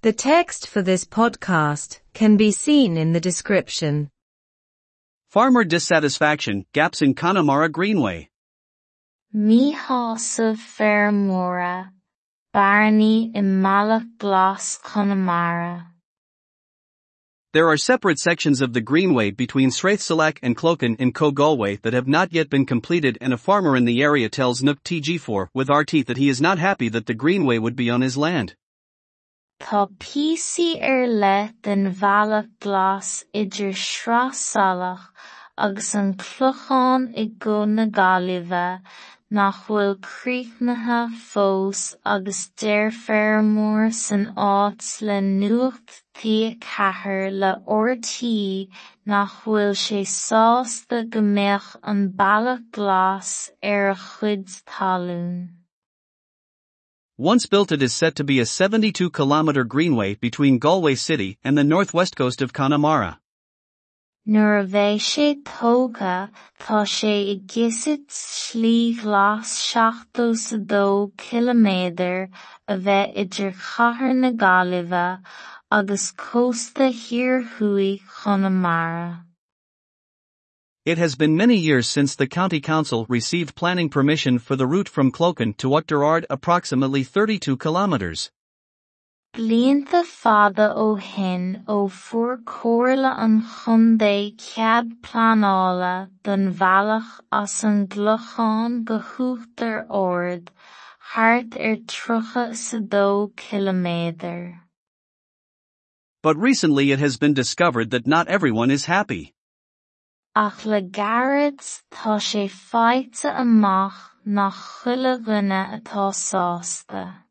The text for this podcast can be seen in the description. Farmer dissatisfaction, gaps in Connemara Greenway. Míhasa Fairmora, Barney in Malach Glas Connemara. There are separate sections of the Greenway between Sraith Salach and Clochán in Co Galway that have not yet been completed and a farmer in the area tells Nuacht TG4 with RTÉ that he is not happy that the Greenway would be on his land. Tá píosaí ar le den bhealach glas idir sreasalach agus an clochán i go na Gaillimhe nach bhfuil críochnatha fós agus deirfearmór san áit le nuachtaí le ortaí nach bhfuil sé sásta go mbeadh an bealach glas ar a chuid talún. Once built it is set to be a 72 kilometer greenway between Galway City and the northwest coast of Connemara. Nuair a bheidh sé tógtha tá sé i gciosaid slí glas seachtó sa dó ciliméadar a bheith idir chathair na agus cósta thiarrthuaigh Chonamara. It has been many years since the County Council received planning permission for the route from Clochán to Oughterard approximately 32 kilometers. Blianta fada ó shin ó fuair comhairle an chundé cead pleanála don bhealach as an hUachtar Ard, thart ar er tríocha sa dó kiloméadar. But recently it has been discovered that not everyone is happy. Ach le garad tá sé fáilte amach nach chuile rinne atá sásta.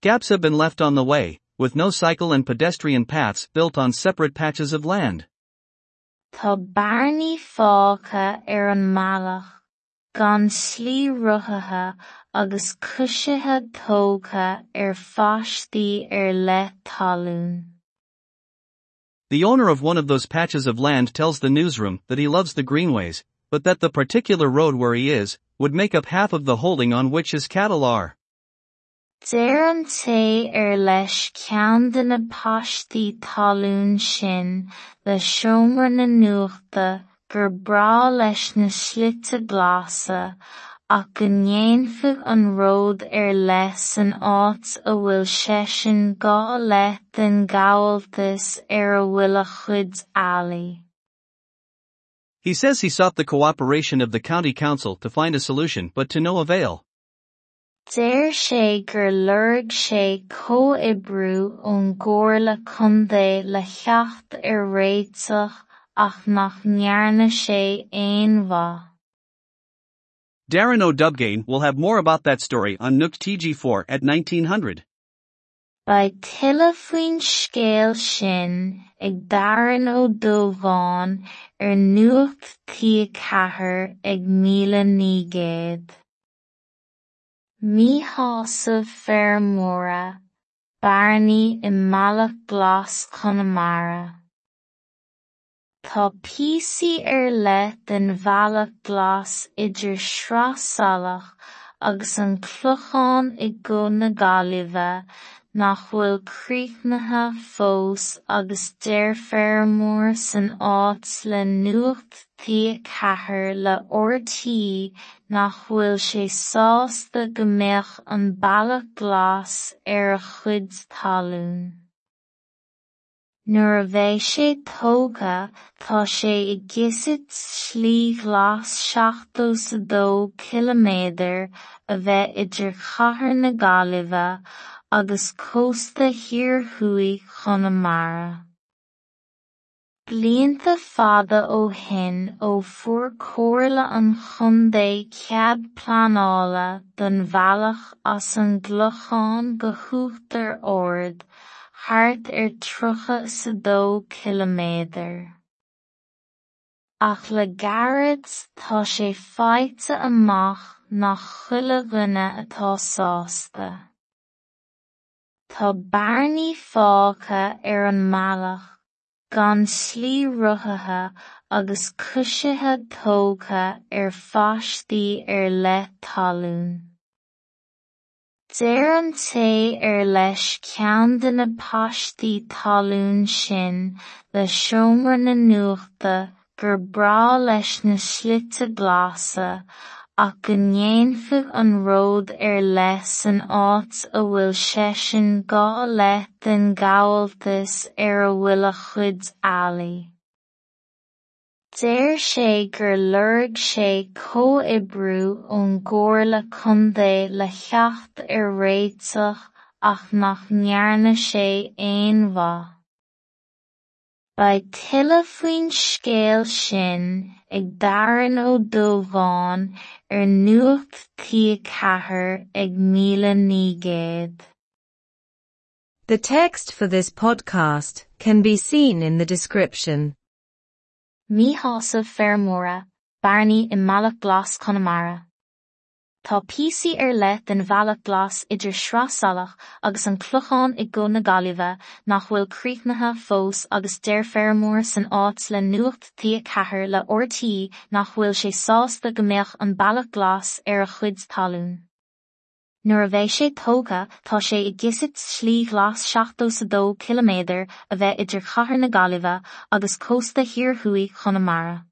Gaps have been left on the way, with no cycle and pedestrian paths built on separate patches of land. Tá bearnaí fágtha ar an mbealach, gan slí ruthaithe agus cúiseatha tógtha ar pháistí ar le talún. The owner of one of those patches of land tells the newsroom that he loves the greenways, but that the particular road where he is, would make up half of the holding on which his cattle are. Deir an té ar leis na talún sin le seomra na nuachta gur brá glása ach go ndéanfadh an ród ar leith san áit a bhfuil seisean gá leith den gabhaltas ar a bhfuil a chuid ealaí. He says he sought the cooperation of the county council to find a solution but to no avail. Deir sé gur lorg sé comhoibriú ón gcomhairle contae le ceacht ar réiteach ach nach ndearna sé. Darren O'Dubgain will have more about that story on Nuacht TG4 at 1900. Ba tuilleadh faoin scéal sin er ag Darren O'Dubháin ar nuachtaí chathair ag míle ní gcéad. Míshásamh Feirmeora, Barney i Malach Glas Connemara. Tá píosaí ar le den bhealach glas idir sreasalach agus an clochán i go na Gaillimhe nach bhfuil críochnatha fós agus deirfearmór san áit le nuachtaí chathair le ortaí nach bhfuil sé sásta go mbeadh an bealach glas ar a chuid talún. Nuair a bheidh sé tógtha tá sé i gciosaid slí glas seachtó sa dó ciliméadar a bheith idir chathair na Gaillimhe agus cósta thiarrthuaigh Chonamara. Blianta fada ó shin ó fuair comhairle an chundé cead pleanála don bhealach as an gclochán go hUachtar Ard, thart ar tríocha sa dó ciliméadar. Ach le garad tá sé fáilte amach nach chuile rinne atá sásta. Tá bearnaí fágtha ar an mbealach, gan slí ruthaithe agus cúiseatha tógtha ar pháistí ar le talún. Er Deir an té ar leis ceann de na páistí talún sin le seomra na nuachta gur brá leis na slite gláasa ach go ndéanfadh an ród ar er leith san áit a bhfuil seisean gá leith den gabhaltas ar er a bhfuil a. Deir sé gur sé ón contae le ceacht ar réiteach ach nach sé. Ba faoin scéal sin ag d'fhearann ó ar ag míle naoi The text for this podcast can be seen in the description. Mí hásamh fearmóra, Barney i mbealach glas Connemara. Tá píosaí ar leith den bhealach glas idir sreasalach agus an clochán i go na Gaillimhe nach bhfuil críochnatha fós agus deir fearmór san áit le nuacht tí cethir le ortaí nach bhfuil sé sásta go mbeadh an bealach glas ar a chuid talún. Nuair a bheidh sé tógtha tá sé i gcisit slí glas 72 km a bheith idir chathair na Gaillimhe agus cósta thiarthuaigh Connemara.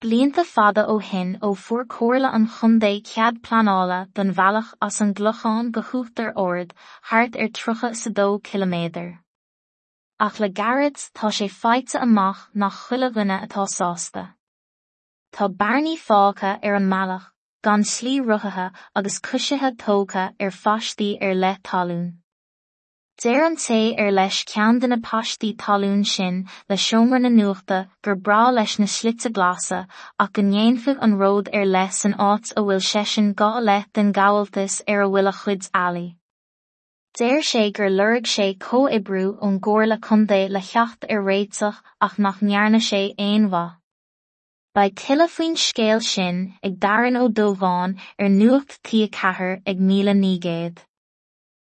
Blianta fada ó shin ó fuair comhairle an chundé cead pleanála don bhealach as an gclochán go chuachtar ord thart ar trocha sa dó kiloméadar. Ach le garad tá sé feite amach nach chuile rinne atá sásta. Tá bearnaí fácha ar an mealach gan slí ruthathe agus cusithe tócha ar faistí ar le talún. Deir an té ar leis ceann de na páistí talún sin le seomra na nuachta gur brá leis na slite gláasa ach go ndéanfadh an ród ar leis an áit a bhfuil seisean gá leith den gabhaltas ar a bhfuil a chuid ealaí. Déir sé gur lurg sé comhoibriú ón gcomharla contae le cheacht ar réiteach ach nach ndearna sé aon bhá. Ba tilifuoin scéal sin ag darann ó dómháin ar nuacht tí a chathair ag míle nígéad.